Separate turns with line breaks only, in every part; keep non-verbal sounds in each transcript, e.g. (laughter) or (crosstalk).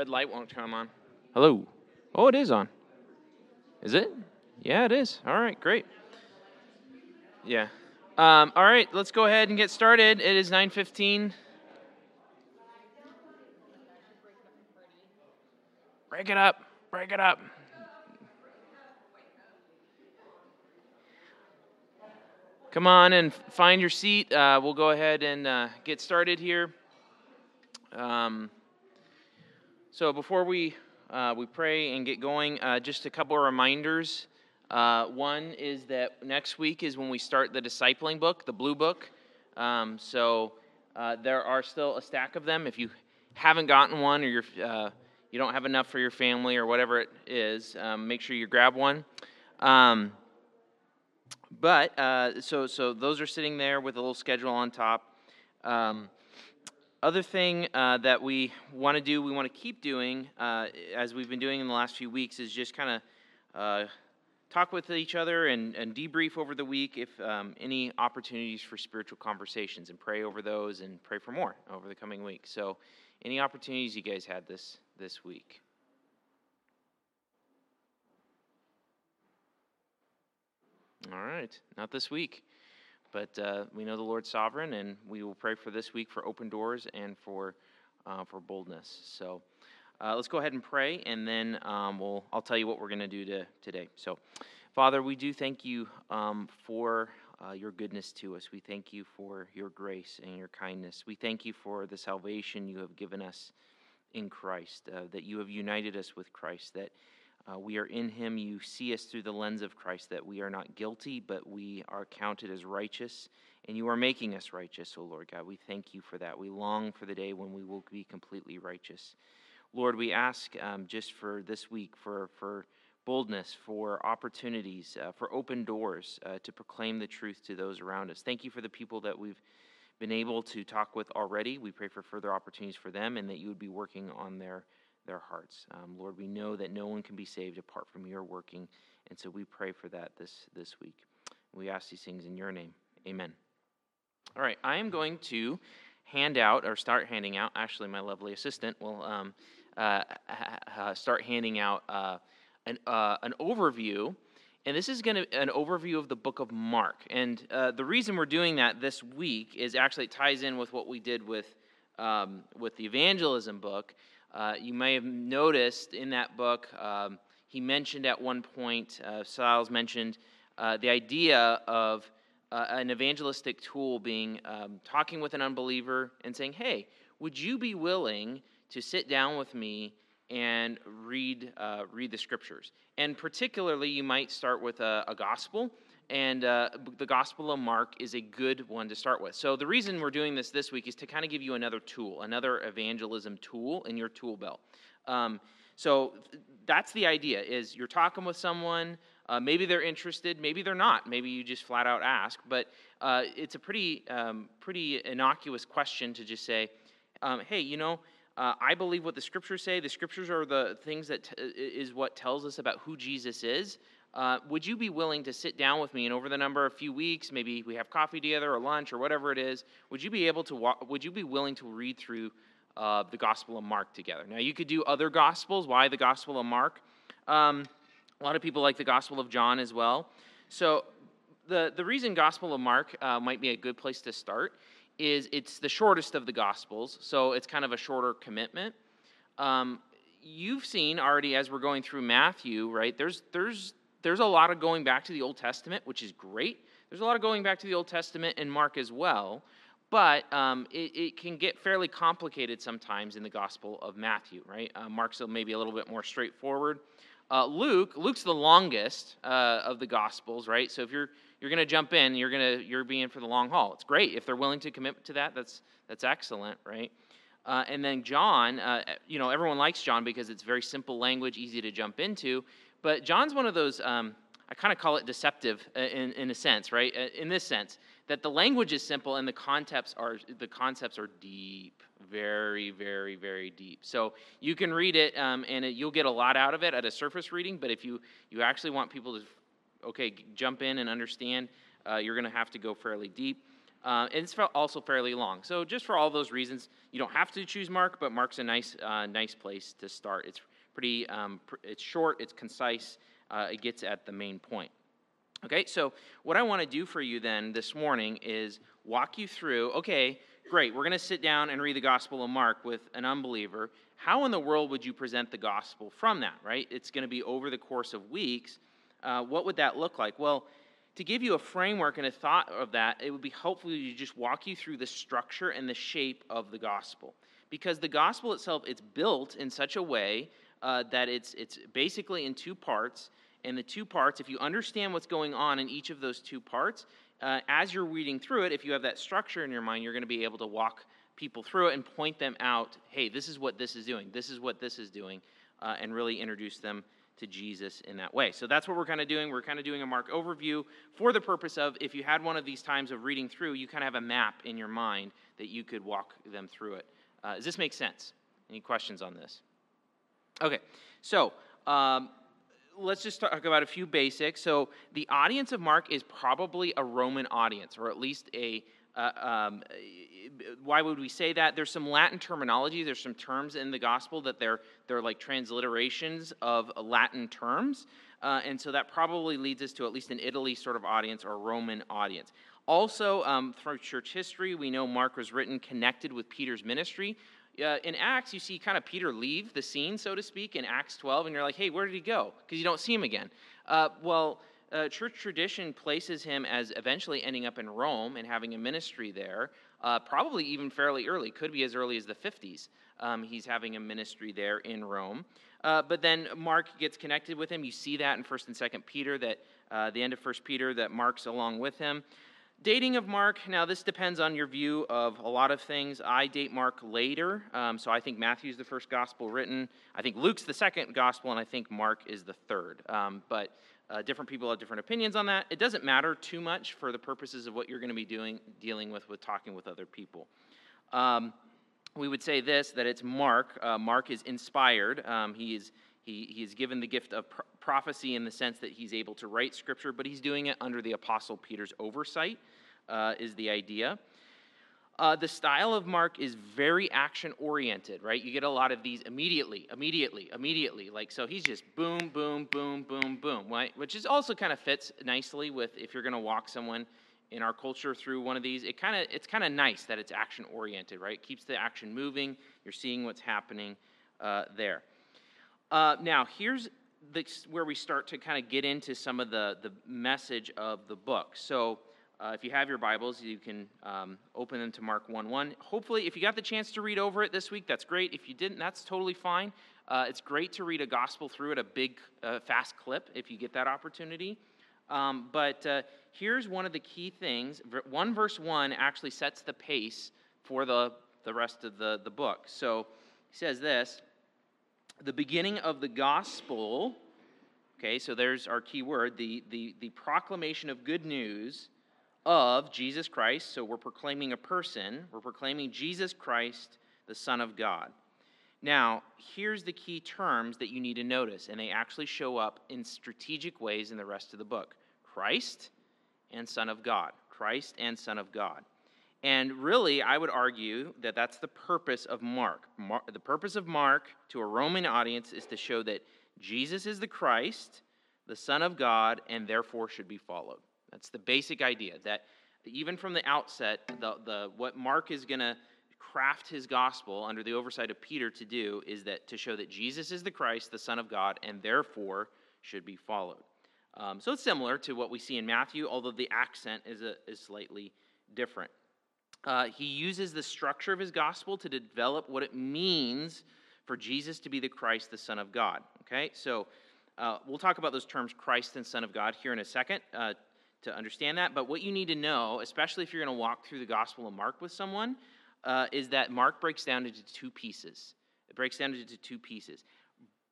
Red light won't come on. Hello. Oh, it is on. Is it? Yeah, it is. All right, great. Yeah. Um, all right, let's go ahead and get started. It is 9:15. Break it up. Break it up. Come on and find your seat. Uh, we'll go ahead and uh, get started here. Um, so before we uh, we pray and get going, uh, just a couple of reminders. Uh, one is that next week is when we start the discipling book, the blue book. Um, so uh, there are still a stack of them. If you haven't gotten one, or you're you don't have enough for your family, or whatever it is, um, make sure you grab one. Um, but uh, so so those are sitting there with a little schedule on top. Um, other thing uh, that we want to do, we want to keep doing, uh, as we've been doing in the last few weeks, is just kind of uh, talk with each other and, and, debrief over the week if um, any opportunities for spiritual conversations and pray over those and pray for more over the coming week. So, any opportunities you guys had this this week? All right, not this week. But uh, we know the Lord's sovereign, and we will pray for this week for open doors and for, uh, for boldness. So uh, let's go ahead and pray, and then um, we'll, I'll tell you what we're going to do to, today. So, Father, we do thank you um, for uh, your goodness to us. We thank you for your grace and your kindness. We thank you for the salvation you have given us in Christ, uh, that you have united us with Christ, that uh, we are in him. You see us through the lens of Christ, that we are not guilty, but we are counted as righteous. And you are making us righteous, O Lord God. We thank you for that. We long for the day when we will be completely righteous. Lord, we ask um, just for this week for, for boldness, for opportunities, uh, for open doors uh, to proclaim the truth to those around us. Thank you for the people that we've been able to talk with already. We pray for further opportunities for them and that you would be working on their their hearts. Um, Lord, we know that no one can be saved apart from your working, and so we pray for that this, this week. We ask these things in your name. Amen. All right, I am going to hand out or start handing out, actually, my lovely assistant will um, uh, uh, start handing out uh, an, uh, an overview. And this is going to an overview of the book of Mark. And uh, the reason we're doing that this week is actually it ties in with what we did with um, with the evangelism book. Uh, you may have noticed in that book, um, he mentioned at one point, uh, mentioned uh, the idea of uh, an evangelistic tool being um, talking with an unbeliever and saying, Hey, would you be willing to sit down with me and read, uh, read the scriptures? And particularly, you might start with a, a gospel and uh, the Gospel of Mark is a good one to start with. So the reason we're doing this this week is to kind of give you another tool, another evangelism tool in your tool belt. Um, so that's the idea: is you're talking with someone. Uh, maybe they're interested, maybe they're not. Maybe you just flat out ask. But uh, it's a pretty, um, pretty innocuous question to just say, um, "Hey, you know." Uh, I believe what the scriptures say. The scriptures are the things that t- is what tells us about who Jesus is. Uh, would you be willing to sit down with me and over the number of a few weeks, maybe we have coffee together or lunch or whatever it is, would you be able to walk, would you be willing to read through uh, the Gospel of Mark together? Now, you could do other Gospels. Why the Gospel of Mark? Um, a lot of people like the Gospel of John as well. So, the, the reason Gospel of Mark uh, might be a good place to start is it's the shortest of the Gospels, so it's kind of a shorter commitment. Um, you've seen already as we're going through Matthew, right? There's there's there's a lot of going back to the Old Testament, which is great. There's a lot of going back to the Old Testament in Mark as well, but um, it, it, can get fairly complicated sometimes in the Gospel of Matthew, right? Uh, Mark's maybe a little bit more straightforward. Uh, Luke, Luke's the longest uh, of the Gospels, right? So if you're you're going to jump in, you're going to you're being for the long haul. It's great if they're willing to commit to that. That's that's excellent, right? Uh, and then John, uh, you know, everyone likes John because it's very simple language, easy to jump into. But John's one of those, um, I kind of call it deceptive uh, in, in a sense, right? Uh, in this sense, that the language is simple and the concepts are the concepts are deep, very, very, very deep. So you can read it um, and it, you'll get a lot out of it at a surface reading. But if you you actually want people to, okay, jump in and understand, uh, you're going to have to go fairly deep. Uh, and it's also fairly long. So just for all those reasons, you don't have to choose Mark, but Mark's a nice, uh, nice place to start. It's pretty, um, pr- it's short, it's concise, uh, it gets at the main point. Okay, so what I want to do for you then this morning is walk you through. Okay, great. We're going to sit down and read the Gospel of Mark with an unbeliever. How in the world would you present the gospel from that? Right? It's going to be over the course of weeks. Uh, what would that look like? Well to give you a framework and a thought of that, it would be helpful to just walk you through the structure and the shape of the gospel. Because the gospel itself, it's built in such a way uh, that it's, it's basically in two parts. And the two parts, if you understand what's going on in each of those two parts, uh, as you're reading through it, if you have that structure in your mind, you're going to be able to walk people through it and point them out hey, this is what this is doing, this is what this is doing, uh, and really introduce them to Jesus in that way. So that's what we're kind of doing. We're kind of doing a Mark overview for the purpose of if you had one of these times of reading through, you kind of have a map in your mind that you could walk them through it. Uh, does this make sense? Any questions on this? Okay, so um, let's just talk about a few basics. So the audience of Mark is probably a Roman audience, or at least a uh, um, why would we say that? There's some Latin terminology. There's some terms in the gospel that they're they're like transliterations of Latin terms, uh, and so that probably leads us to at least an Italy sort of audience or Roman audience. Also, um, through church history, we know Mark was written connected with Peter's ministry. Uh, in Acts, you see kind of Peter leave the scene, so to speak, in Acts 12, and you're like, hey, where did he go? Because you don't see him again. Uh, well, uh, church tradition places him as eventually ending up in Rome and having a ministry there, uh, probably even fairly early, could be as early as the 50s. Um, he's having a ministry there in Rome. Uh, but then Mark gets connected with him. You see that in 1st and 2nd Peter, that uh, the end of 1st Peter, that Mark's along with him. Dating of Mark, now this depends on your view of a lot of things. I date Mark later, um, so I think Matthew's the first gospel written. I think Luke's the second gospel, and I think Mark is the third. Um, but uh, different people have different opinions on that. It doesn't matter too much for the purposes of what you're going to be doing, dealing with, with talking with other people. Um, we would say this that it's Mark. Uh, Mark is inspired. Um, he is he, he is given the gift of pro- prophecy in the sense that he's able to write scripture, but he's doing it under the apostle Peter's oversight. Uh, is the idea. Uh, the style of Mark is very action oriented, right? You get a lot of these immediately, immediately, immediately. Like, so he's just boom, boom, boom, boom, boom, right? Which is also kind of fits nicely with if you're going to walk someone in our culture through one of these. It kind of, it's kind of nice that it's action oriented, right? Keeps the action moving. You're seeing what's happening uh, there. Uh, now, here's the, where we start to kind of get into some of the, the message of the book. So, uh, if you have your Bibles, you can um, open them to Mark 1 1. Hopefully, if you got the chance to read over it this week, that's great. If you didn't, that's totally fine. Uh, it's great to read a gospel through at a big, uh, fast clip if you get that opportunity. Um, but uh, here's one of the key things 1 verse 1 actually sets the pace for the, the rest of the, the book. So he says this The beginning of the gospel, okay, so there's our key word, the, the, the proclamation of good news of Jesus Christ. So we're proclaiming a person, we're proclaiming Jesus Christ, the Son of God. Now, here's the key terms that you need to notice, and they actually show up in strategic ways in the rest of the book Christ and Son of God. Christ and Son of God. And really, I would argue that that's the purpose of Mark. Mark. The purpose of Mark to a Roman audience is to show that Jesus is the Christ, the Son of God, and therefore should be followed. That's the basic idea that even from the outset, the, the, what Mark is going to craft his gospel under the oversight of Peter to do is that to show that Jesus is the Christ, the Son of God, and therefore should be followed. Um, so it's similar to what we see in Matthew, although the accent is, a, is slightly different. Uh, he uses the structure of his gospel to develop what it means for Jesus to be the Christ, the Son of God. Okay, so uh, we'll talk about those terms, Christ and Son of God, here in a second. Uh, to understand that. But what you need to know, especially if you're going to walk through the Gospel of Mark with someone, uh, is that Mark breaks down into two pieces. It breaks down into two pieces,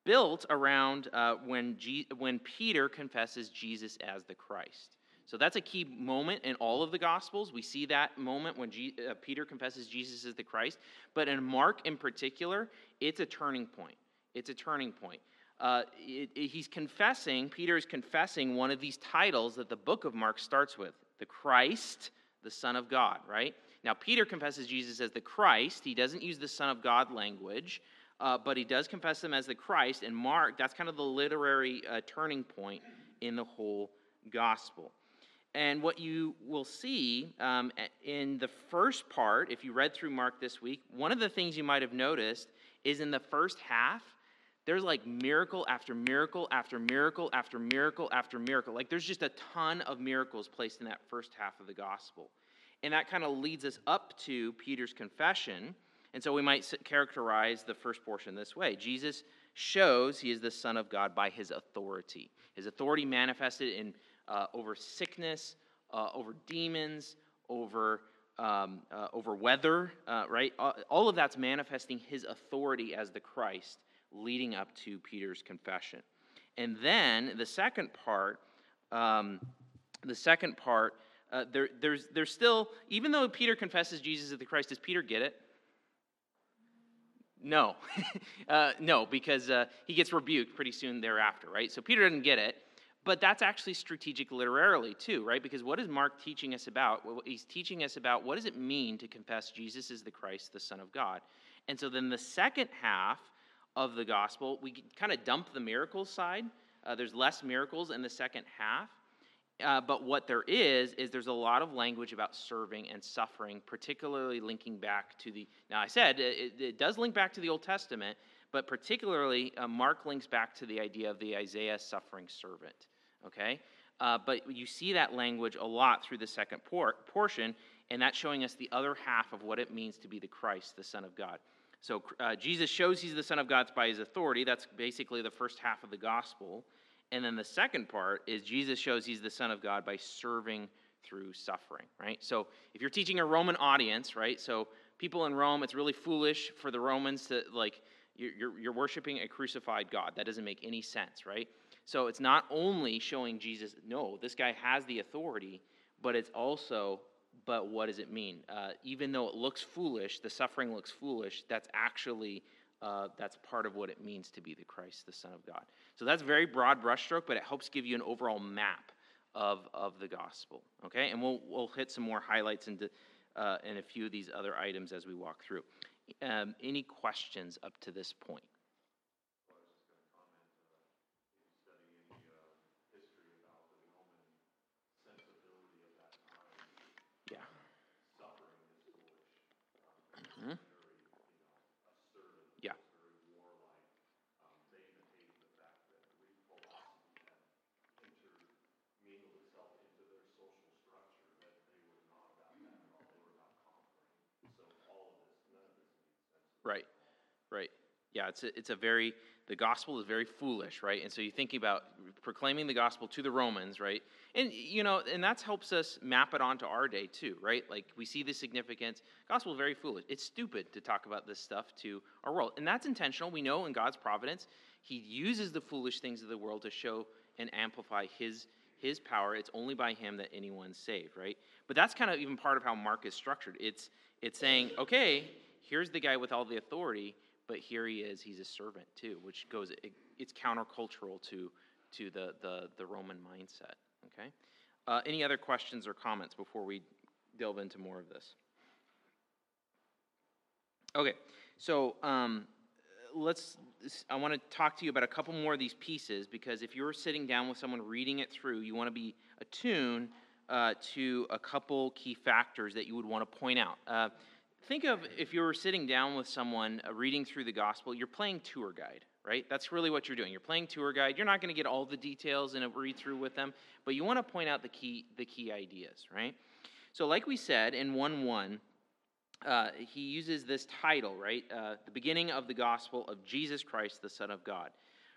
built around uh, when, G- when Peter confesses Jesus as the Christ. So that's a key moment in all of the Gospels. We see that moment when G- uh, Peter confesses Jesus as the Christ. But in Mark in particular, it's a turning point. It's a turning point uh, it, it, he's confessing, Peter is confessing one of these titles that the book of Mark starts with the Christ, the Son of God, right? Now, Peter confesses Jesus as the Christ. He doesn't use the Son of God language, uh, but he does confess him as the Christ. And Mark, that's kind of the literary uh, turning point in the whole gospel. And what you will see um, in the first part, if you read through Mark this week, one of the things you might have noticed is in the first half, there's like miracle after miracle after miracle after miracle after miracle. Like there's just a ton of miracles placed in that first half of the gospel. And that kind of leads us up to Peter's confession. And so we might characterize the first portion this way Jesus shows he is the Son of God by his authority. His authority manifested in uh, over sickness, uh, over demons, over um, uh, over weather, uh, right? All of that's manifesting his authority as the Christ, leading up to Peter's confession. And then the second part, um, the second part, uh, there, there's, there's still, even though Peter confesses Jesus as the Christ, does Peter get it? No. (laughs) uh, no, because uh, he gets rebuked pretty soon thereafter, right? So Peter doesn't get it. But that's actually strategic literarily, too, right? Because what is Mark teaching us about? Well, he's teaching us about what does it mean to confess Jesus is the Christ, the Son of God. And so then the second half of the gospel, we kind of dump the miracles side. Uh, there's less miracles in the second half. Uh, but what there is, is there's a lot of language about serving and suffering, particularly linking back to the. Now, I said it, it does link back to the Old Testament, but particularly uh, Mark links back to the idea of the Isaiah suffering servant okay? Uh, but you see that language a lot through the second por- portion, and that's showing us the other half of what it means to be the Christ, the Son of God. So uh, Jesus shows he's the Son of God by his authority. That's basically the first half of the gospel. And then the second part is Jesus shows he's the Son of God by serving through suffering, right? So if you're teaching a Roman audience, right? So people in Rome, it's really foolish for the Romans to, like, you're, you're, you're worshiping a crucified God. That doesn't make any sense, right? So it's not only showing Jesus, no, this guy has the authority, but it's also, but what does it mean? Uh, even though it looks foolish, the suffering looks foolish, that's actually, uh, that's part of what it means to be the Christ, the Son of God. So that's very broad brushstroke, but it helps give you an overall map of, of the gospel. Okay? And we'll, we'll hit some more highlights into, uh, in a few of these other items as we walk through. Um, any questions up to this point? Right, right. Yeah, it's a, it's a very, the gospel is very foolish, right? And so you're thinking about proclaiming the gospel to the Romans, right? And, you know, and that helps us map it onto our day too, right? Like we see the significance. Gospel is very foolish. It's stupid to talk about this stuff to our world. And that's intentional. We know in God's providence, He uses the foolish things of the world to show and amplify His his power it's only by him that anyone's saved right but that's kind of even part of how mark is structured it's it's saying okay here's the guy with all the authority, but here he is, he's a servant too, which goes, it, it's countercultural to, to the, the, the Roman mindset. Okay? Uh, any other questions or comments before we delve into more of this? Okay, so um, let's. I want to talk to you about a couple more of these pieces because if you're sitting down with someone reading it through, you want to be attuned uh, to a couple key factors that you would want to point out. Uh, think of if you were sitting down with someone uh, reading through the gospel, you're playing tour guide, right? That's really what you're doing. You're playing tour guide. You're not going to get all the details in a read through with them, but you want to point out the key the key ideas, right? So, like we said in 1 1, uh, he uses this title, right? Uh, the beginning of the gospel of Jesus Christ, the Son of God.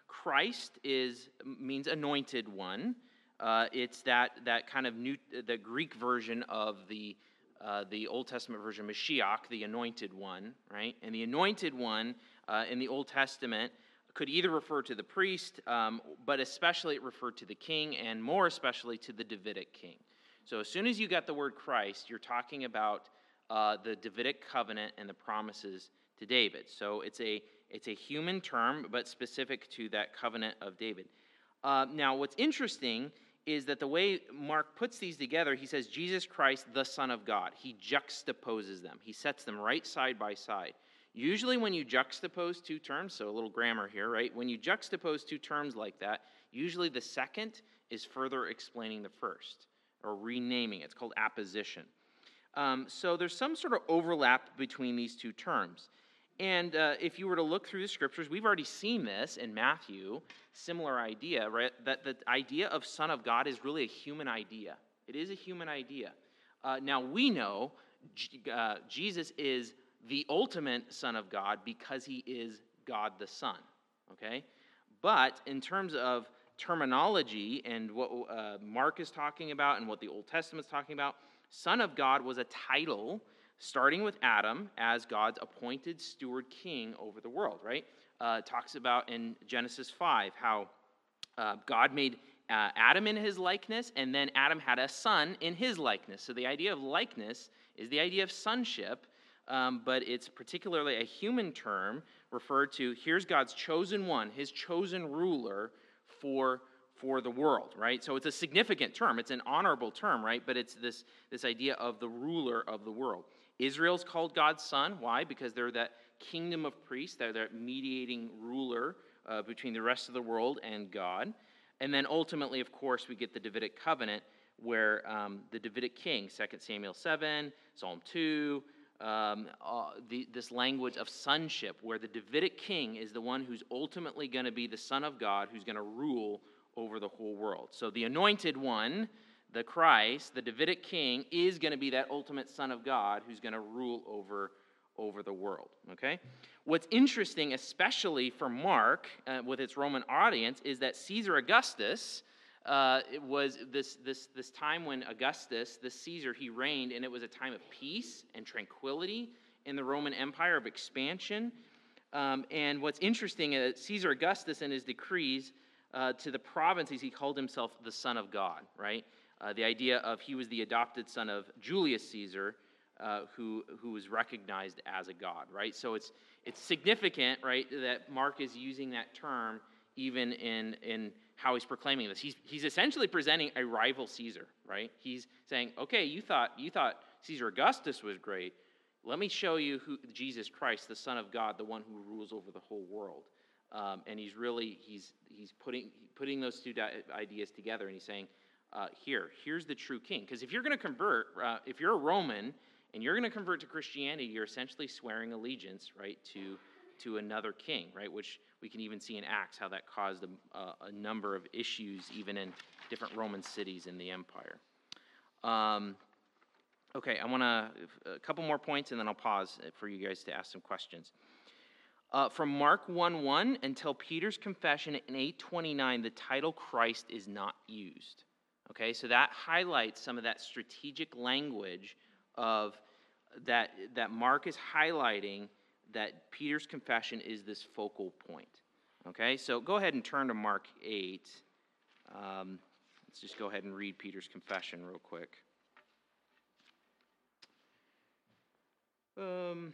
Christ is means anointed one. Uh, it's that that kind of new the Greek version of the uh, the Old Testament version, Mashiach, the anointed one, right? And the anointed one uh, in the Old Testament could either refer to the priest, um, but especially it referred to the king, and more especially to the Davidic king. So as soon as you got the word Christ, you're talking about uh, the Davidic covenant and the promises to David. So it's a it's a human term, but specific to that covenant of David. Uh, now, what's interesting is that the way Mark puts these together, he says Jesus Christ, the Son of God. He juxtaposes them, he sets them right side by side. Usually, when you juxtapose two terms, so a little grammar here, right? When you juxtapose two terms like that, usually the second is further explaining the first or renaming it. It's called apposition. Um, so there's some sort of overlap between these two terms. And uh, if you were to look through the scriptures, we've already seen this in Matthew, similar idea, right? That the idea of Son of God is really a human idea. It is a human idea. Uh, now we know uh, Jesus is the ultimate Son of God because he is God the Son, okay? But in terms of terminology and what uh, Mark is talking about and what the Old Testament is talking about, Son of God was a title starting with Adam as God's appointed steward king over the world, right? Uh, talks about in Genesis 5 how uh, God made uh, Adam in his likeness, and then Adam had a son in his likeness. So the idea of likeness is the idea of sonship, um, but it's particularly a human term referred to here's God's chosen one, his chosen ruler for for the world, right? So it's a significant term. It's an honorable term, right? But it's this, this idea of the ruler of the world. Israel's called God's son. Why? Because they're that kingdom of priests, they're that mediating ruler uh, between the rest of the world and God. And then ultimately, of course, we get the Davidic covenant where um, the Davidic king, 2 Samuel 7, Psalm 2, um, uh, the, this language of sonship, where the Davidic king is the one who's ultimately going to be the Son of God, who's going to rule over the whole world. So the anointed one the Christ, the Davidic king, is going to be that ultimate Son of God who's going to rule over, over the world. Okay? What's interesting, especially for Mark uh, with its Roman audience, is that Caesar Augustus. Uh, it was this, this, this time when Augustus, this Caesar, he reigned, and it was a time of peace and tranquility in the Roman Empire of expansion. Um, and what's interesting is Caesar Augustus, in his decrees uh, to the provinces, he called himself the Son of God, right? Uh, the idea of he was the adopted son of Julius Caesar, uh, who, who was recognized as a god, right? So it's, it's significant, right, that Mark is using that term even in, in how he's proclaiming this. He's, he's essentially presenting a rival Caesar, right? He's saying, okay, you thought, you thought Caesar Augustus was great. Let me show you who Jesus Christ, the Son of God, the one who rules over the whole world. Um, and he's really he's he's putting putting those two ideas together, and he's saying, uh, here. Here's the true king. Because if you're going to convert, uh, if you're a Roman and you're going to convert to Christianity, you're essentially swearing allegiance, right, to to another king, right? Which we can even see in Acts how that caused a, a number of issues, even in different Roman cities in the empire. Um, okay, I want to a couple more points, and then I'll pause for you guys to ask some questions. Uh, from Mark 1 1 until Peter's confession in 829, the title Christ is not used. Okay, so that highlights some of that strategic language of that, that Mark is highlighting that Peter's confession is this focal point. Okay, so go ahead and turn to Mark 8. Um, let's just go ahead and read Peter's confession real quick. Um,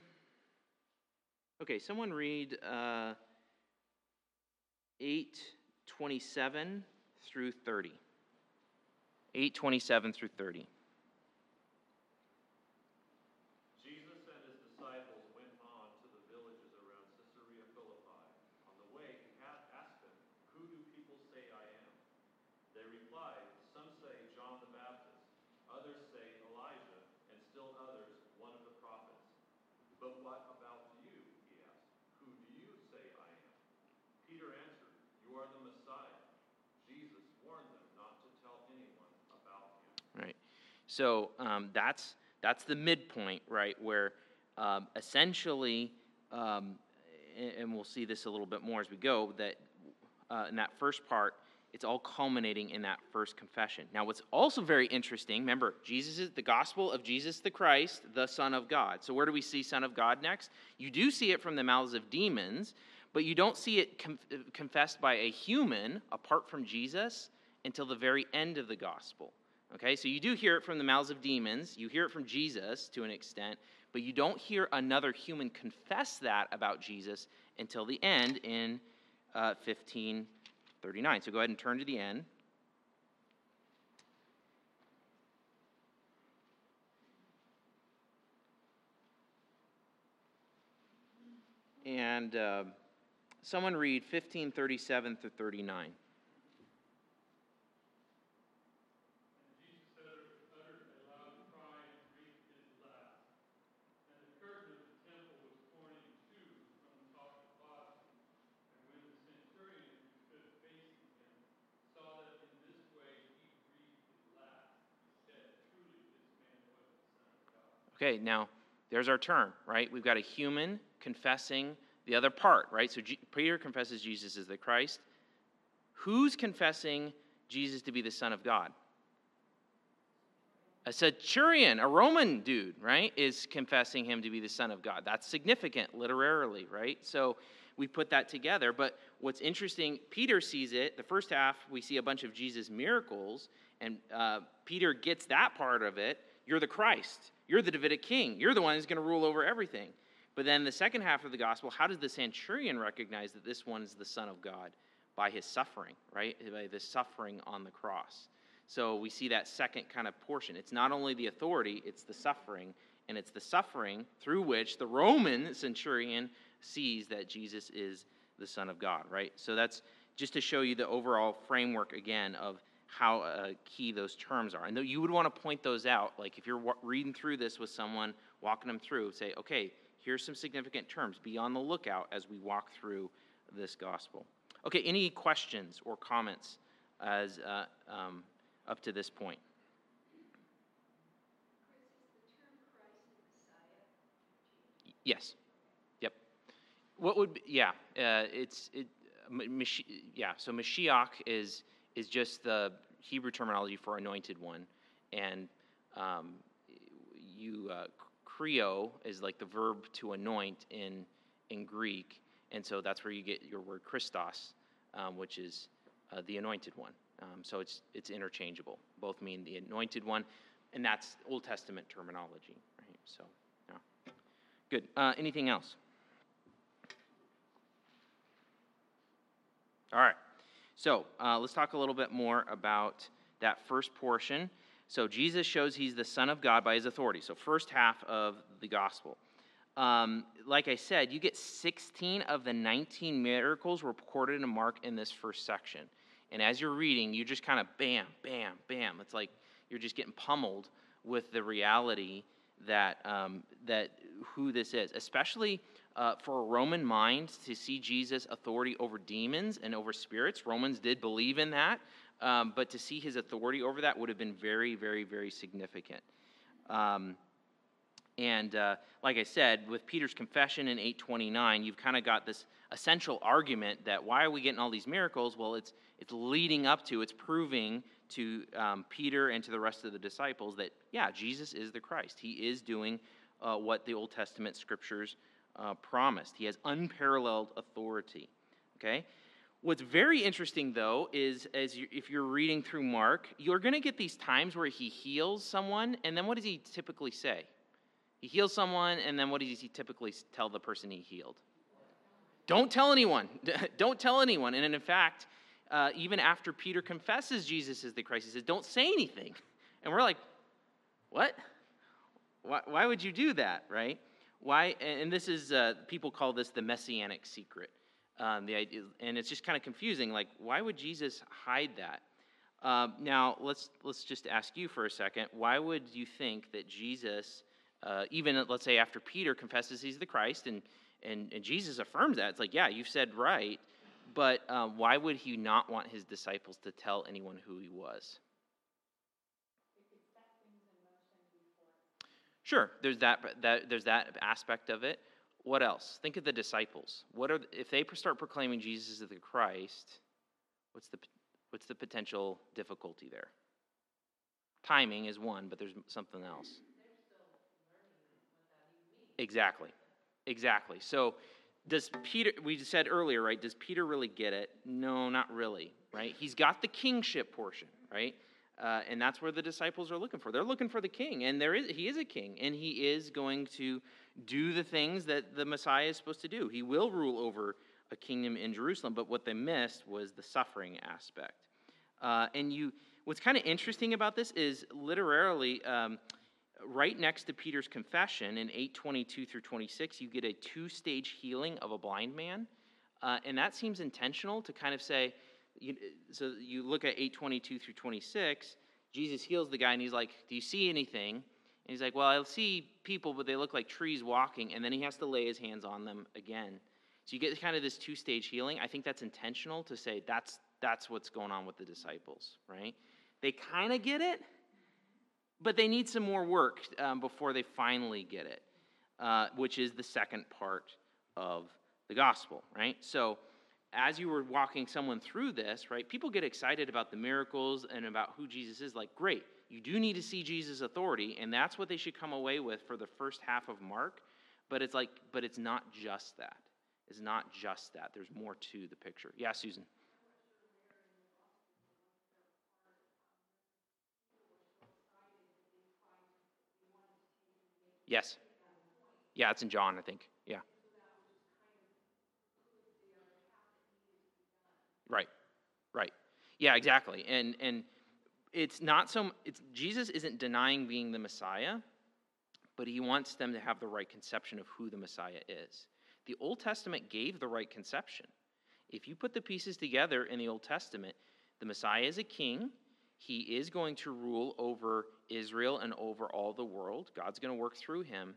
okay, someone read uh, 8 27 through 30. 827 through 30. So um, that's, that's the midpoint, right, where um, essentially, um, and we'll see this a little bit more as we go, that uh, in that first part, it's all culminating in that first confession. Now, what's also very interesting, remember, Jesus is the gospel of Jesus the Christ, the Son of God. So, where do we see Son of God next? You do see it from the mouths of demons, but you don't see it com- confessed by a human apart from Jesus until the very end of the gospel. Okay, so you do hear it from the mouths of demons, you hear it from Jesus to an extent, but you don't hear another human confess that about Jesus until the end in uh, 1539. So go ahead and turn to the end. And uh, someone read 1537 through 39. Okay, now there's our term, right? We've got a human confessing the other part, right? So G- Peter confesses Jesus is the Christ. Who's confessing Jesus to be the Son of God? A centurion, a Roman dude, right, is confessing him to be the Son of God. That's significant literarily, right? So we put that together. But what's interesting, Peter sees it. The first half, we see a bunch of Jesus' miracles, and uh, Peter gets that part of it. You're the Christ. You're the Davidic king. You're the one who's going to rule over everything. But then the second half of the gospel, how does the centurion recognize that this one is the Son of God? By his suffering, right? By the suffering on the cross. So we see that second kind of portion. It's not only the authority, it's the suffering. And it's the suffering through which the Roman centurion sees that Jesus is the Son of God, right? So that's just to show you the overall framework again of how uh, key those terms are. And you would want to point those out. Like if you're reading through this with someone, walking them through, say, okay, here's some significant terms. Be on the lookout as we walk through this gospel. Okay, any questions or comments as uh, um, up to this point? Yes. Yep. What would be, yeah? Uh, it's it. yeah. So Mashiach is is just the Hebrew terminology for anointed one, and um, you uh, chrio is like the verb to anoint in in Greek, and so that's where you get your word Christos, um, which is uh, the anointed one. Um, so it's it's interchangeable. Both mean the anointed one, and that's Old Testament terminology, right? So, yeah. good. Uh, anything else? All right. So uh, let's talk a little bit more about that first portion. So Jesus shows he's the Son of God by his authority. So, first half of the gospel. Um, like I said, you get 16 of the 19 miracles recorded in Mark in this first section. And as you're reading, you just kind of bam, bam, bam. It's like you're just getting pummeled with the reality that, um, that who this is, especially uh, for a Roman mind to see Jesus' authority over demons and over spirits. Romans did believe in that, um, but to see his authority over that would have been very, very, very significant. Um, and uh, like I said, with Peter's confession in 829, you've kind of got this essential argument that why are we getting all these miracles? Well, it's, it's leading up to, it's proving to um, Peter and to the rest of the disciples that, yeah, Jesus is the Christ. He is doing uh, what the Old Testament scriptures uh, promised. He has unparalleled authority. Okay? What's very interesting, though, is as you, if you're reading through Mark, you're going to get these times where he heals someone, and then what does he typically say? He heals someone, and then what does he typically tell the person he healed? Don't tell anyone. (laughs) Don't tell anyone. And in fact, uh, even after Peter confesses Jesus is the Christ, he says, Don't say anything. And we're like, What? Why, why would you do that, right? Why? And this is, uh, people call this the messianic secret. Um, the idea, and it's just kind of confusing. Like, why would Jesus hide that? Uh, now, let's let's just ask you for a second. Why would you think that Jesus, uh, even let's say after Peter confesses he's the Christ, and and, and Jesus affirms that, it's like, yeah, you've said right, but uh, why would he not want his disciples to tell anyone who he was? Sure, there's that, that, there's that aspect of it. What else? Think of the disciples. What are if they start proclaiming Jesus as the Christ? What's the what's the potential difficulty there? Timing is one, but there's something else. Exactly, exactly. So, does Peter? We said earlier, right? Does Peter really get it? No, not really. Right? He's got the kingship portion, right? Uh, and that's where the disciples are looking for. They're looking for the king, and there is, he is a king, and he is going to do the things that the Messiah is supposed to do. He will rule over a kingdom in Jerusalem, but what they missed was the suffering aspect. Uh, and you, what's kind of interesting about this is literally, um, right next to Peter's confession in 822 through 26, you get a two stage healing of a blind man. Uh, and that seems intentional to kind of say, you, so you look at 822 through 26, Jesus heals the guy and he's like, Do you see anything? And he's like, Well, I see people, but they look like trees walking. And then he has to lay his hands on them again. So you get kind of this two stage healing. I think that's intentional to say that's, that's what's going on with the disciples, right? They kind of get it, but they need some more work um, before they finally get it, uh, which is the second part of the gospel, right? So, as you were walking someone through this, right, people get excited about the miracles and about who Jesus is. Like, great, you do need to see Jesus' authority, and that's what they should come away with for the first half of Mark. But it's like, but it's not just that. It's not just that. There's more to the picture. Yeah, Susan. Yes. Yeah, it's in John, I think. Yeah. Right. Right. Yeah, exactly. And and it's not so it's Jesus isn't denying being the Messiah, but he wants them to have the right conception of who the Messiah is. The Old Testament gave the right conception. If you put the pieces together in the Old Testament, the Messiah is a king. He is going to rule over Israel and over all the world. God's going to work through him.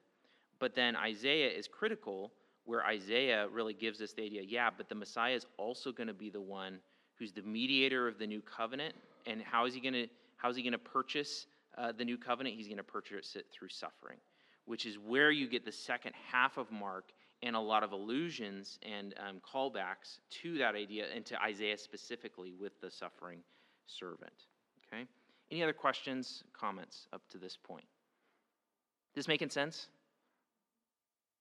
But then Isaiah is critical, where Isaiah really gives us the idea yeah, but the Messiah is also going to be the one who's the mediator of the new covenant. And how is he going to, how is he going to purchase uh, the new covenant? He's going to purchase it through suffering, which is where you get the second half of Mark and a lot of allusions and um, callbacks to that idea and to Isaiah specifically with the suffering servant. Okay? Any other questions, comments up to this point? This making sense?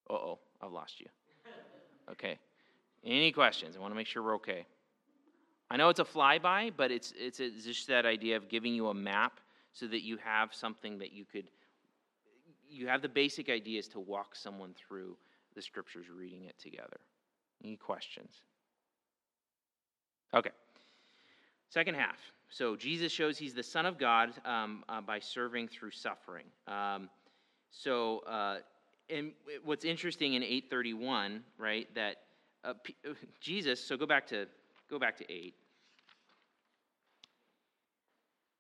Uh oh, I've lost you. Okay. Any questions? I want to make sure we're okay. I know it's a flyby, but it's, it's, it's just that idea of giving you a map so that you have something that you could, you have the basic ideas to walk someone through the scriptures reading it together. Any questions? Okay. Second half. So Jesus shows he's the Son of God um, uh, by serving through suffering. Um, so, uh, and what's interesting in 831, right, that uh, P- (laughs) Jesus. So go back to go back to eight.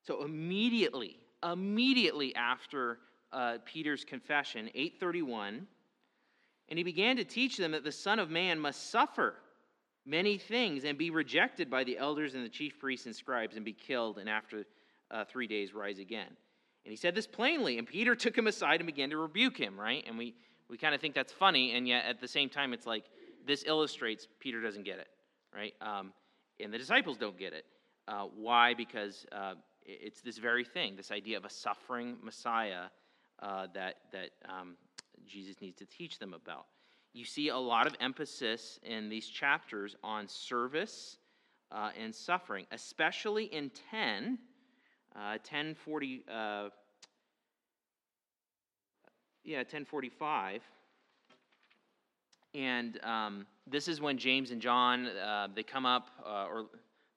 So immediately, immediately after uh, Peter's confession, 831, and he began to teach them that the Son of Man must suffer many things and be rejected by the elders and the chief priests and scribes and be killed and after uh, three days rise again. And he said this plainly, and Peter (laughs) took him aside and began to rebuke him, right? And we, we kind of think that's funny, and yet at the same time, it's like this illustrates Peter doesn't get it, right? Um, and the disciples don't get it. Uh, why? Because uh, it's this very thing, this idea of a suffering Messiah uh, that, that um, Jesus needs to teach them about you see a lot of emphasis in these chapters on service uh, and suffering, especially in 10, uh, 1040, uh, yeah, 1045. And um, this is when James and John, uh, they come up, uh, or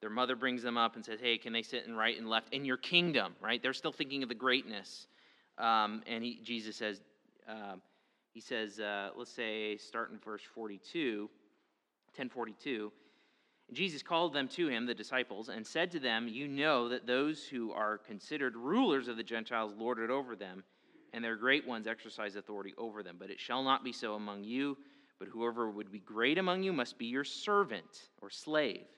their mother brings them up and says, hey, can they sit and right and left in your kingdom, right? They're still thinking of the greatness. Um, and he, Jesus says, uh, he says, uh, let's say, start in verse 42, 1042. Jesus called them to him, the disciples, and said to them, You know that those who are considered rulers of the Gentiles lord it over them, and their great ones exercise authority over them. But it shall not be so among you, but whoever would be great among you must be your servant or slave.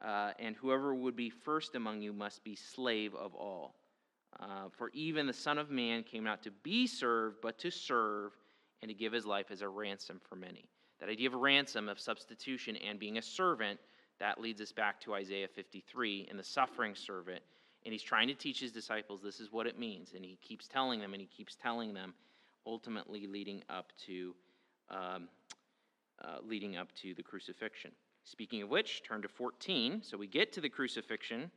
Uh, and whoever would be first among you must be slave of all. Uh, for even the Son of Man came not to be served, but to serve and to give his life as a ransom for many. That idea of ransom, of substitution, and being a servant, that leads us back to Isaiah 53 and the suffering servant. And he's trying to teach his disciples this is what it means. And he keeps telling them and he keeps telling them, ultimately leading up to, um, uh, leading up to the crucifixion. Speaking of which, turn to 14. So we get to the crucifixion,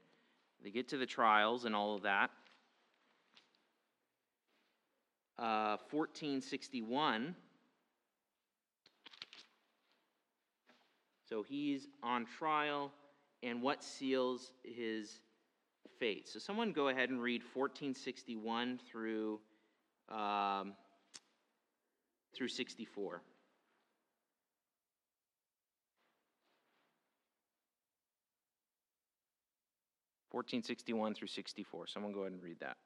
they get to the trials and all of that. 1461. Uh, so he's on trial, and what seals his fate? So someone go ahead and read 1461 through um, through 64. 1461 through 64. Someone go ahead and read that.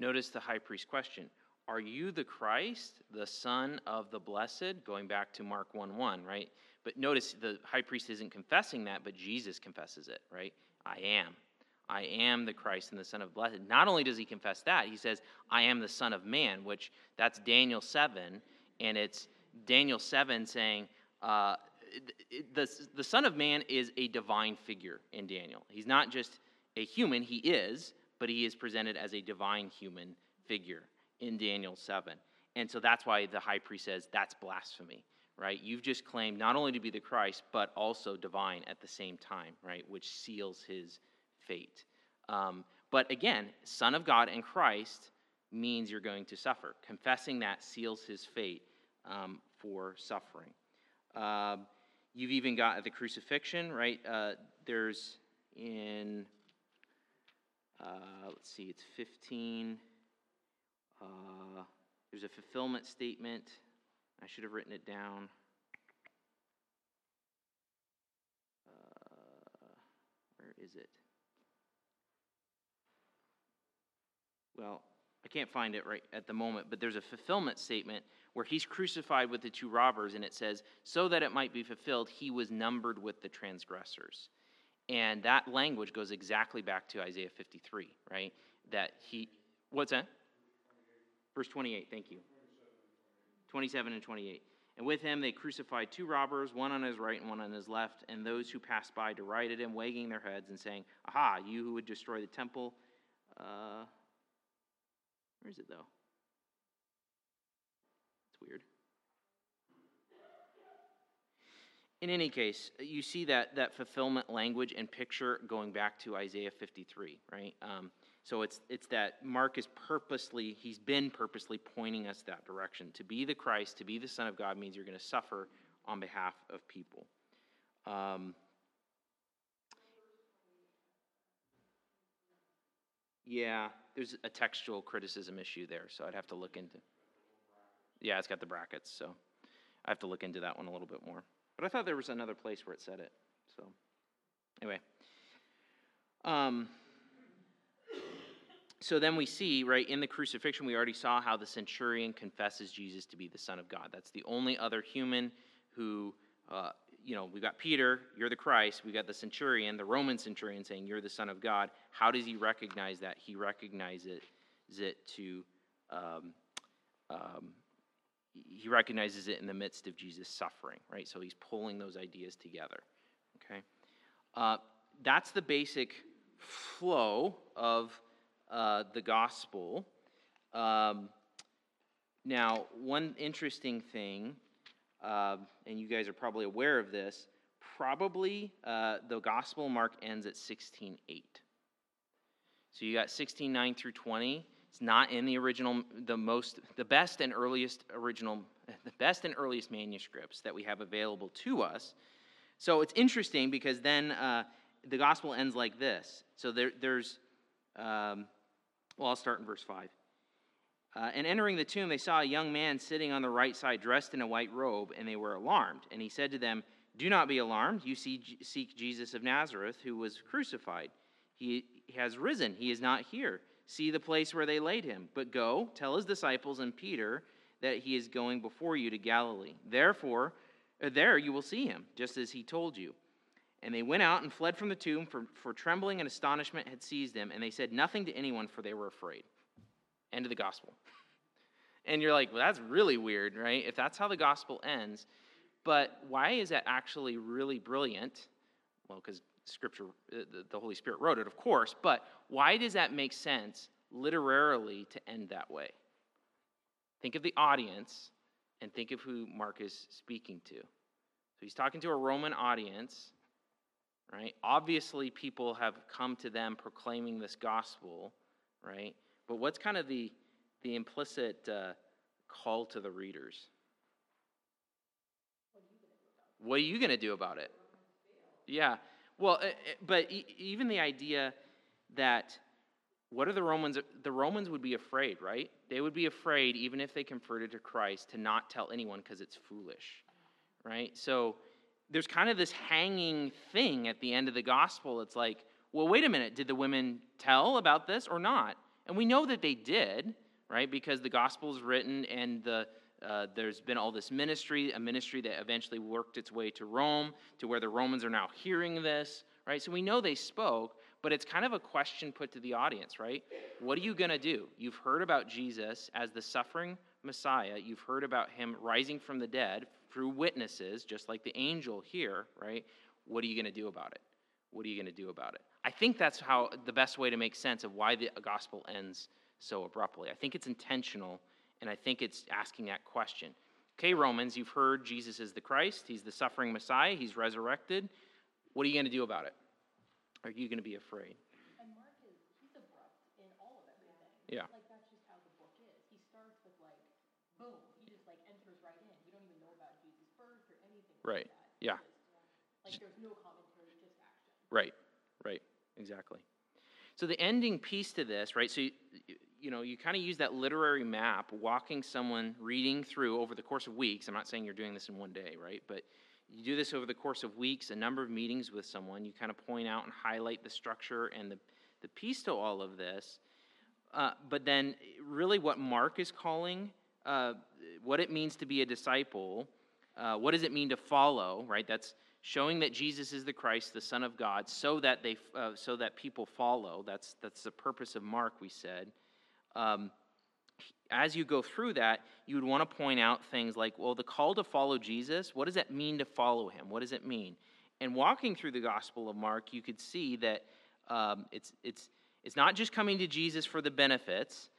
Notice the high priest question Are you the Christ, the Son of the Blessed? Going back to Mark 1 1, right? But notice the high priest isn't confessing that, but Jesus confesses it, right? I am. I am the Christ and the Son of Blessed. Not only does he confess that, he says, I am the Son of Man, which that's Daniel 7, and it's Daniel 7 saying, uh, the, the Son of Man is a divine figure in Daniel. He's not just a human, he is, but he is presented as a divine human figure in Daniel 7. And so that's why the high priest says that's blasphemy, right? You've just claimed not only to be the Christ, but also divine at the same time, right? Which seals his fate. Um, but again, Son of God and Christ means you're going to suffer. Confessing that seals his fate um, for suffering. Uh, you've even got the crucifixion, right? Uh, there's in uh, let's see, it's 15. Uh, there's a fulfillment statement. I should have written it down. Uh, where is it? Well, I can't find it right at the moment, but there's a fulfillment statement where he's crucified with the two robbers, and it says, So that it might be fulfilled, he was numbered with the transgressors. And that language goes exactly back to Isaiah 53, right? That he, what's that? Verse 28, thank you. 27 and 28. And with him they crucified two robbers, one on his right and one on his left, and those who passed by derided him, wagging their heads and saying, Aha, you who would destroy the temple. Uh, where is it, though? It's weird. In any case, you see that, that fulfillment language and picture going back to Isaiah 53, right? Um, so it's, it's that Mark is purposely, he's been purposely pointing us that direction. To be the Christ, to be the Son of God, means you're going to suffer on behalf of people. Um, yeah, there's a textual criticism issue there, so I'd have to look into. Yeah, it's got the brackets, so I have to look into that one a little bit more. But I thought there was another place where it said it. So, anyway. Um, so then we see, right, in the crucifixion, we already saw how the centurion confesses Jesus to be the Son of God. That's the only other human who, uh, you know, we've got Peter, you're the Christ. We've got the centurion, the Roman centurion, saying, You're the Son of God. How does he recognize that? He recognizes it to um, um, he recognizes it in the midst of Jesus' suffering, right? So he's pulling those ideas together, okay? Uh, that's the basic flow of uh, the gospel. Um, now, one interesting thing, uh, and you guys are probably aware of this, probably uh, the gospel mark ends at 16.8. So you got 16.9 through 20 it's not in the original, the most, the best and earliest original, the best and earliest manuscripts that we have available to us. So it's interesting because then uh, the gospel ends like this. So there, there's, um, well, I'll start in verse 5. Uh, and entering the tomb, they saw a young man sitting on the right side, dressed in a white robe, and they were alarmed. And he said to them, Do not be alarmed. You see, seek Jesus of Nazareth, who was crucified. He has risen. He is not here see the place where they laid him. But go, tell his disciples and Peter that he is going before you to Galilee. Therefore, uh, there you will see him, just as he told you. And they went out and fled from the tomb, for, for trembling and astonishment had seized them, and they said nothing to anyone, for they were afraid. End of the gospel. (laughs) And you're like, well, that's really weird, right? If that's how the gospel ends, But why is that actually really brilliant? Well, because Scripture, uh, the Holy Spirit wrote it, of course, but why does that make sense literarily to end that way? Think of the audience and think of who Mark is speaking to. So he's talking to a Roman audience, right? Obviously, people have come to them proclaiming this gospel, right? But what's kind of the, the implicit uh, call to the readers? What are you going to do about it? Yeah. Well, uh, uh, but even the idea that what are the Romans? The Romans would be afraid, right? They would be afraid, even if they converted to Christ, to not tell anyone because it's foolish, right? So there's kind of this hanging thing at the end of the gospel. It's like, well, wait a minute, did the women tell about this or not? And we know that they did, right? Because the gospel is written and the uh, there's been all this ministry, a ministry that eventually worked its way to Rome, to where the Romans are now hearing this, right? So we know they spoke, but it's kind of a question put to the audience, right? What are you going to do? You've heard about Jesus as the suffering Messiah, you've heard about him rising from the dead through witnesses, just like the angel here, right? What are you going to do about it? What are you going to do about it? I think that's how the best way to make sense of why the gospel ends so abruptly. I think it's intentional and I think it's asking that question. Okay, Romans, you've heard Jesus is the Christ. He's the suffering Messiah. He's resurrected. What are you going to do about it? Are you going to be afraid?
And Mark is, he's abrupt in all of everything.
Yeah.
Like, that's just how the book is. He starts with, like, boom. He just, like, enters right in. We don't even know about Jesus first or anything
right.
like that.
Yeah.
Like, there's no commentary, just action.
Right, right, exactly. So the ending piece to this, right? So you, you know, you kind of use that literary map, walking someone reading through over the course of weeks. I'm not saying you're doing this in one day, right? But you do this over the course of weeks, a number of meetings with someone. You kind of point out and highlight the structure and the, the piece to all of this. Uh, but then, really, what Mark is calling, uh, what it means to be a disciple, uh, what does it mean to follow, right? That's showing that Jesus is the Christ, the Son of God, so that they, uh, so that people follow. That's that's the purpose of Mark. We said um, as you go through that, you would want to point out things like, well, the call to follow Jesus, what does that mean to follow him? What does it mean? And walking through the Gospel of Mark, you could see that um, it's, it's, it's not just coming to Jesus for the benefits.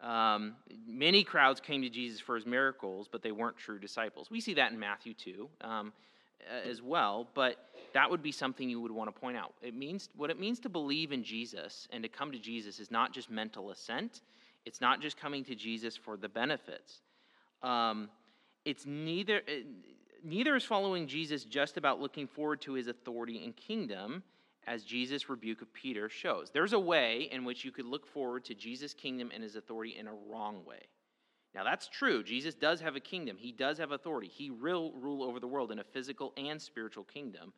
Um, many crowds came to Jesus for his miracles, but they weren't true disciples. We see that in Matthew 2 um, as well, but that would be something you would want to point out. It means what it means to believe in Jesus and to come to Jesus is not just mental assent, it's not just coming to Jesus for the benefits. Um, it's neither, it, neither is following Jesus just about looking forward to his authority and kingdom, as Jesus' rebuke of Peter shows. There's a way in which you could look forward to Jesus' kingdom and his authority in a wrong way. Now, that's true. Jesus does have a kingdom, he does have authority. He will rule over the world in a physical and spiritual kingdom.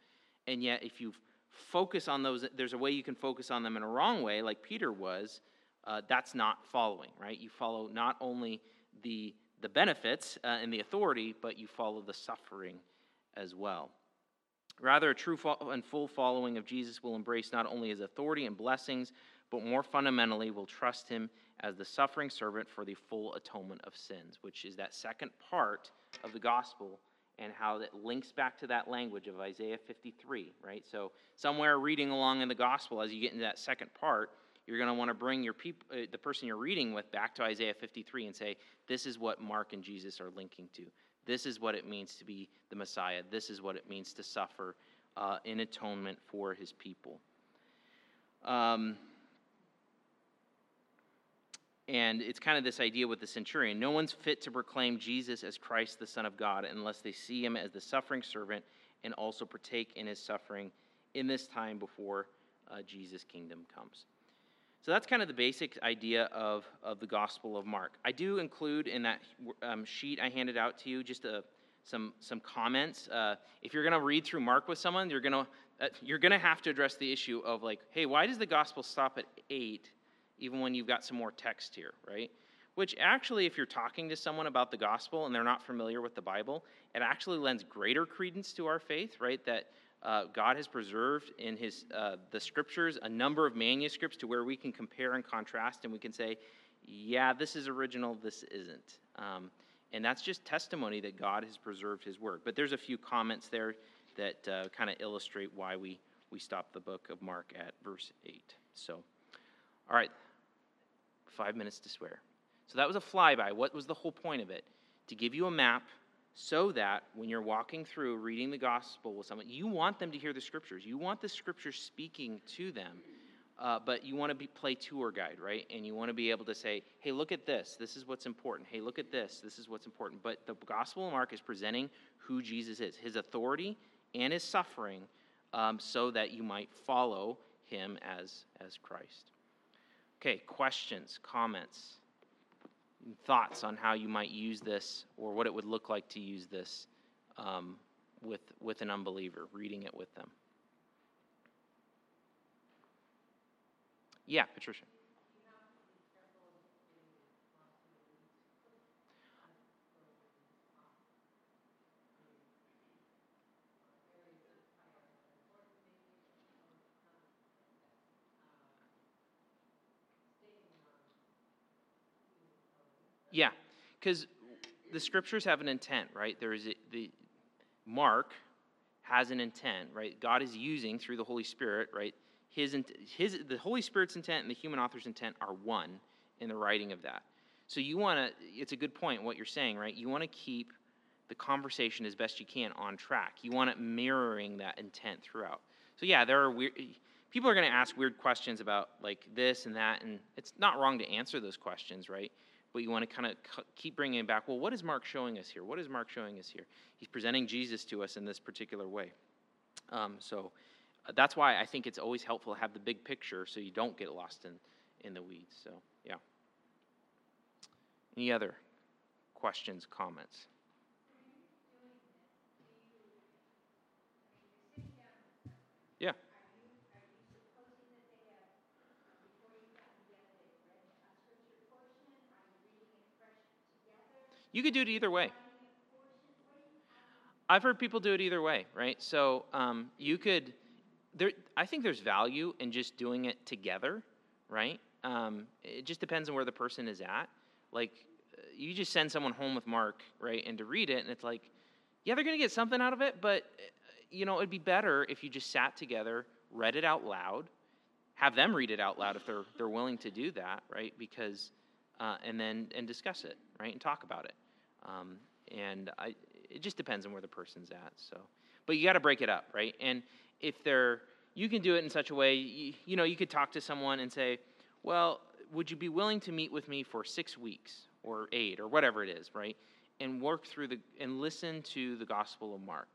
And yet, if you focus on those, there's a way you can focus on them in a wrong way, like Peter was, uh, that's not following, right? You follow not only the, the benefits uh, and the authority, but you follow the suffering as well. Rather, a true and full following of Jesus will embrace not only his authority and blessings, but more fundamentally will trust him as the suffering servant for the full atonement of sins, which is that second part of the gospel and how that links back to that language of Isaiah 53, right? So, somewhere reading along in the gospel, as you get into that second part, you're going to want to bring your peop- uh, the person you're reading with back to Isaiah 53 and say, this is what Mark and Jesus are linking to. This is what it means to be the Messiah. This is what it means to suffer uh, in atonement for his people. Um, and it's kind of this idea with the centurion no one's fit to proclaim Jesus as Christ, the Son of God, unless they see him as the suffering servant and also partake in his suffering in this time before uh, Jesus' kingdom comes. So that's kind of the basic idea of, of the Gospel of Mark. I do include in that um, sheet I handed out to you just a, uh, some, some comments. Uh, if you're going to read through Mark with someone, you're going to uh, you're going to have to address the issue of like, hey, why does the Gospel stop at eight, even when you've got some more text here, right? Which actually, if you're talking to someone about the Gospel and they're not familiar with the Bible, it actually lends greater credence to our faith, right? That uh, God has preserved in his, uh, the scriptures a number of manuscripts to where we can compare and contrast and we can say, yeah, this is original, this isn't. Um, And that's just testimony that God has preserved his word. But there's a few comments there that uh, kind of illustrate why we, we stopped the book of Mark at verse 8. So, all right, five minutes to swear. So that was a flyby. What was the whole point of it? To give you a map so that when you're walking through reading the gospel with someone, you want them to hear the scriptures. You want the scriptures speaking to them, uh, but you want to be, play tour guide, right? And you want to be able to say, hey, look at this. This is what's important. Hey, look at this. This is what's important. But the gospel of Mark is presenting who Jesus is, his authority and his suffering, um, so that you might follow him as, as Christ. Okay, questions, comments? Thoughts on how you might use this or what it would look like to use this um, with, with an unbeliever, reading it with them. Yeah, Patricia. Yeah, because the scriptures have an intent, right? There is a, the Mark has an intent, right? God is using through the Holy Spirit, right? His, his the Holy Spirit's intent and the human author's intent are one in the writing of that. So you want to. It's a good point what you're saying, right? You want to keep the conversation as best you can on track. You want it mirroring that intent throughout. So yeah, there are weird. People are going to ask weird questions about like this and that, and it's not wrong to answer those questions, right? But you want to kind of keep bringing it back. Well, what is Mark showing us here? What is Mark showing us here? He's presenting Jesus to us in this particular way. Um, so uh, that's why I think it's always helpful to have the big picture so you don't get lost in, in the weeds. So, yeah. Any other questions, comments? Yeah. You could do it either way. I've heard people do it either way, right? So um, you could, there. I think there's value in just doing it together, right? Um, it just depends on where the person is at. Like, you just send someone home with Mark, right, and to read it, and it's like, yeah, they're going to get something out of it, but you know, it'd be better if you just sat together, read it out loud, have them read it out loud if they're they're willing to do that, right? Because, uh, and then and discuss it, right, and talk about it. Um, and I, it just depends on where the person's at. So, but you got to break it up, right? And if they're, you can do it in such a way, you, you know, you could talk to someone and say, well, would you be willing to meet with me for six weeks or eight or whatever it is, right? And work through the and listen to the Gospel of Mark.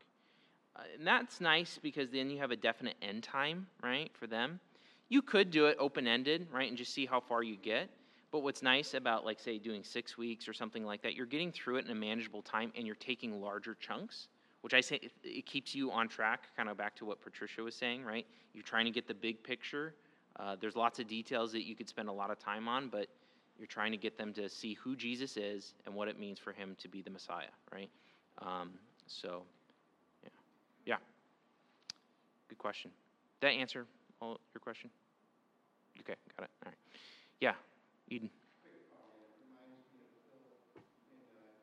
Uh, and that's nice because then you have a definite end time, right, for them. You could do it open ended, right, and just see how far you get. But what's nice about, like, say, doing six weeks or something like that, you're getting through it in a manageable time and you're taking larger chunks, which I say it, keeps you on track, kind of back to what Patricia was saying, right? You're trying to get the big picture. Uh, there's lots of details that you could spend a lot of time on, but you're trying to get them to see who Jesus is and what it means for him to be the Messiah, right? Um, so, yeah. Yeah. Good question. Did that answer all your question? Okay, got it. All right. Yeah. Eden.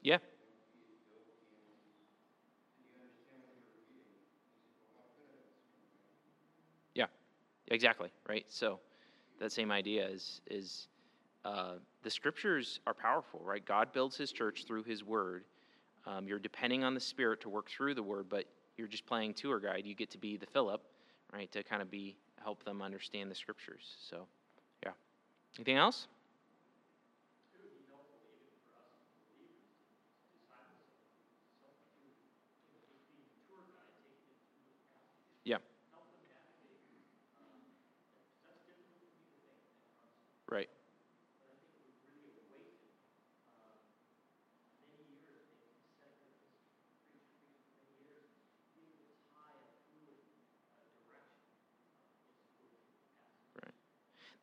Yeah. Yeah, exactly, right? So that same idea is, is uh, the scriptures are powerful, right? God builds his church through his word. Um, you're depending on the Spirit to work through the word, but you're just playing tour guide. You get to be the Philip, right, to kind of be help them understand the scriptures. So, yeah. Anything else? Right. Right.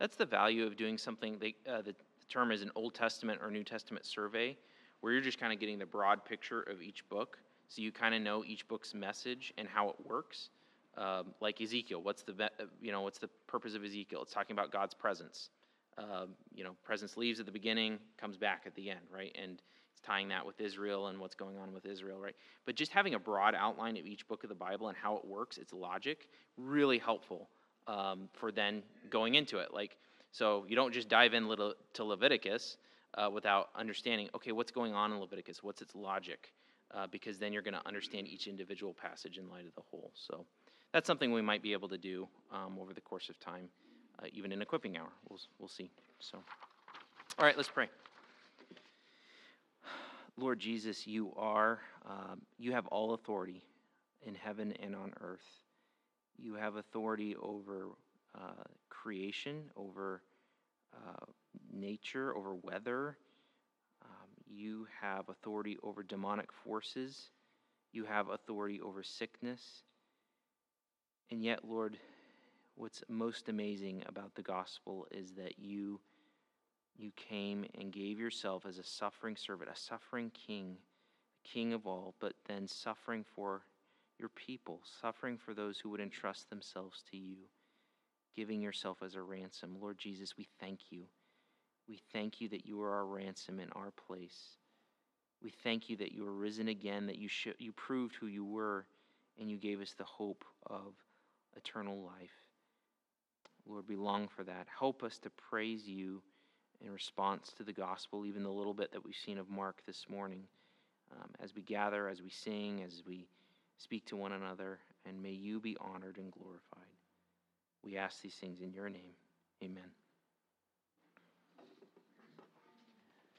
That's the value of doing something. They, uh, the term is an Old Testament or New Testament survey, where you're just kind of getting the broad picture of each book, so you kind of know each book's message and how it works. Um, like Ezekiel, what's the uh, you know what's the purpose of Ezekiel? It's talking about God's presence uh, you know, presence leaves at the beginning, comes back at the end, right? And it's tying that with Israel and what's going on with Israel, right? But just having a broad outline of each book of the Bible and how it works, its logic, really helpful um, for then going into it. Like, so you don't just dive in little, to Leviticus uh, without understanding, okay, what's going on in Leviticus? What's its logic? Uh, because then you're going to understand each individual passage in light of the whole. So that's something we might be able to do um, over the course of time, uh, even in equipping hour. We'll, we'll see. So, all right, let's pray. (sighs) Lord Jesus, you are, um, you have all authority in heaven and on earth. You have authority over uh, creation, over uh, nature, over weather. Um, you have authority over demonic forces. You have authority over sickness. And yet, Lord, what's most amazing about the gospel is that you you came and gave yourself as a suffering servant, a suffering king, king of all, but then suffering for your people, suffering for those who would entrust themselves to you, giving yourself as a ransom. Lord Jesus, we thank you. We thank you that you are our ransom in our place. We thank you that you are risen again, that you, sh- you proved who you were, and you gave us the hope of eternal life. Lord, we long for that. Help us to praise you in response to the gospel, even the little bit that we've seen of Mark this morning, um, as we gather, as we sing, as we speak to one another, and may you be honored and glorified. We ask these things in your name. Amen.